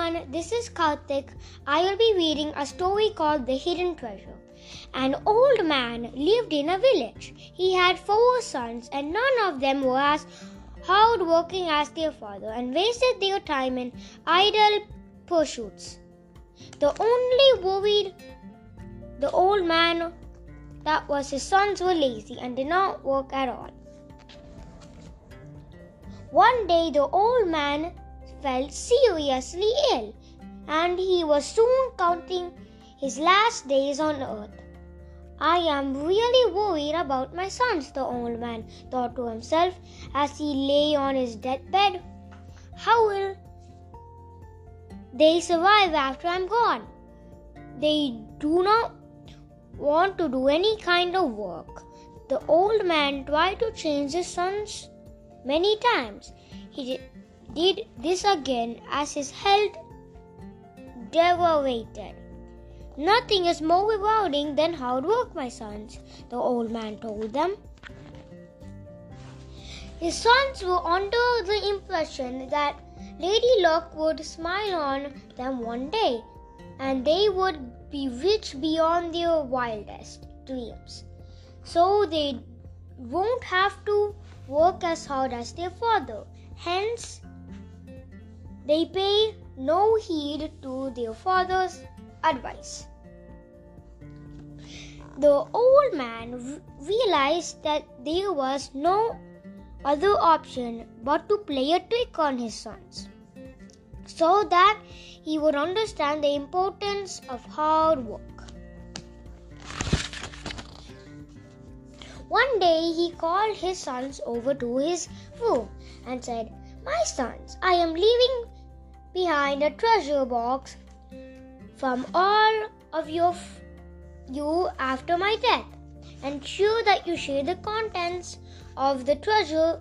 everyone, this is Karthik. I will be reading a story called The Hidden Treasure. An old man lived in a village. He had four sons, and none of them were as hard working as their father and wasted their time in idle pursuits. The only worried the old man that was his sons were lazy and did not work at all. One day the old man felt seriously ill and he was soon counting his last days on earth. I am really worried about my sons, the old man thought to himself as he lay on his deathbed. How will they survive after I'm gone? They do not want to do any kind of work. The old man tried to change his sons many times. He did this again as his health deteriorated. Nothing is more rewarding than hard work, my sons, the old man told them. His sons were under the impression that Lady Luck would smile on them one day and they would be rich beyond their wildest dreams. So they won't have to work as hard as their father. Hence, they pay no heed to their father's advice. The old man realized that there was no other option but to play a trick on his sons so that he would understand the importance of hard work. One day he called his sons over to his room and said, My sons, I am leaving behind a treasure box from all of your f- you after my death. Ensure that you share the contents of the treasure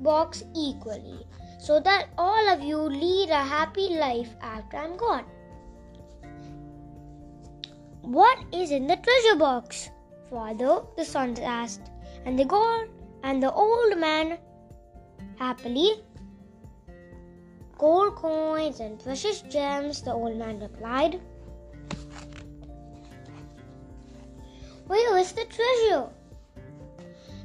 box equally so that all of you lead a happy life after I'm gone. What is in the treasure box? Father, the sons asked, and the gold and the old man happily gold coins and precious gems, the old man replied. Where is the treasure?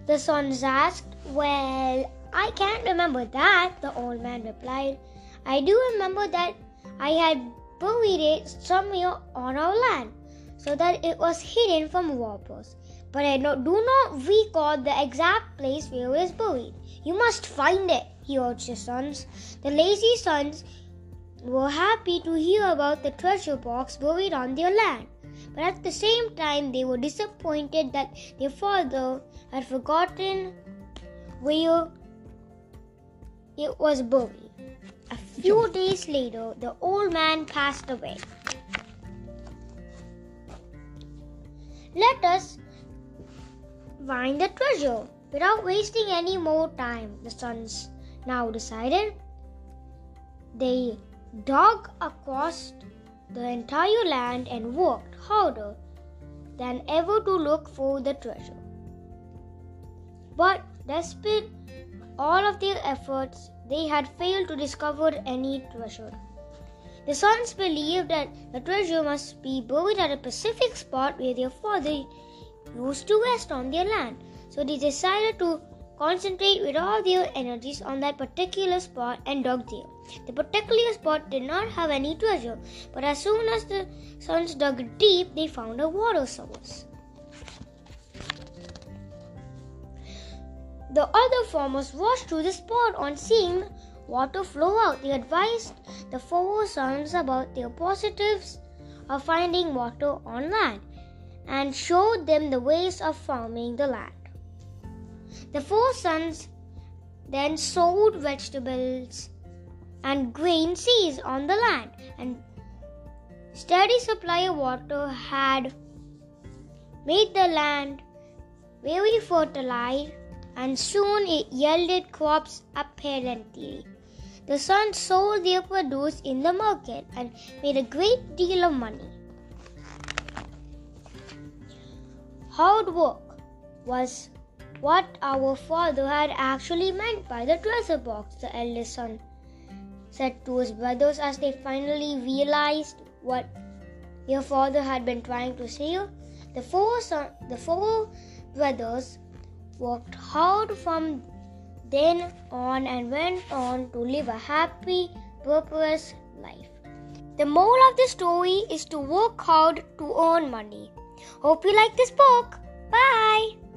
The sons asked. Well, I can't remember that, the old man replied. I do remember that I had buried it somewhere on our land so that it was hidden from robbers. But I do not recall the exact place where it was buried. You must find it, he urged his sons. The lazy sons were happy to hear about the treasure box buried on their land. But at the same time, they were disappointed that their father had forgotten where it was buried. A few days later, the old man passed away. Let us find the treasure without wasting any more time, the sons now decided. They dug across the entire land and worked harder than ever to look for the treasure. But despite all of their efforts, they had failed to discover any treasure. The sons believed that the treasure must be buried at a specific spot where their father used to rest on their land. So they decided to concentrate with all their energies on that particular spot and dug there. The particular spot did not have any treasure, but as soon as the sons dug deep, they found a water source. The other farmers rushed to the spot on seeing water flow out. They advised the four sons about the positives of finding water on land and showed them the ways of farming the land. The four sons then sowed vegetables and grain seeds on the land, and steady supply of water had made the land very fertile and soon it yielded crops apparently. The sons sold their produce in the market and made a great deal of money. Hard work was what our father had actually meant by the treasure box, the eldest son said to his brothers as they finally realized what their father had been trying to say. The four, son- the four brothers worked hard from then on and went on to live a happy, prosperous life. The moral of the story is to work hard to earn money. Hope you like this book. Bye.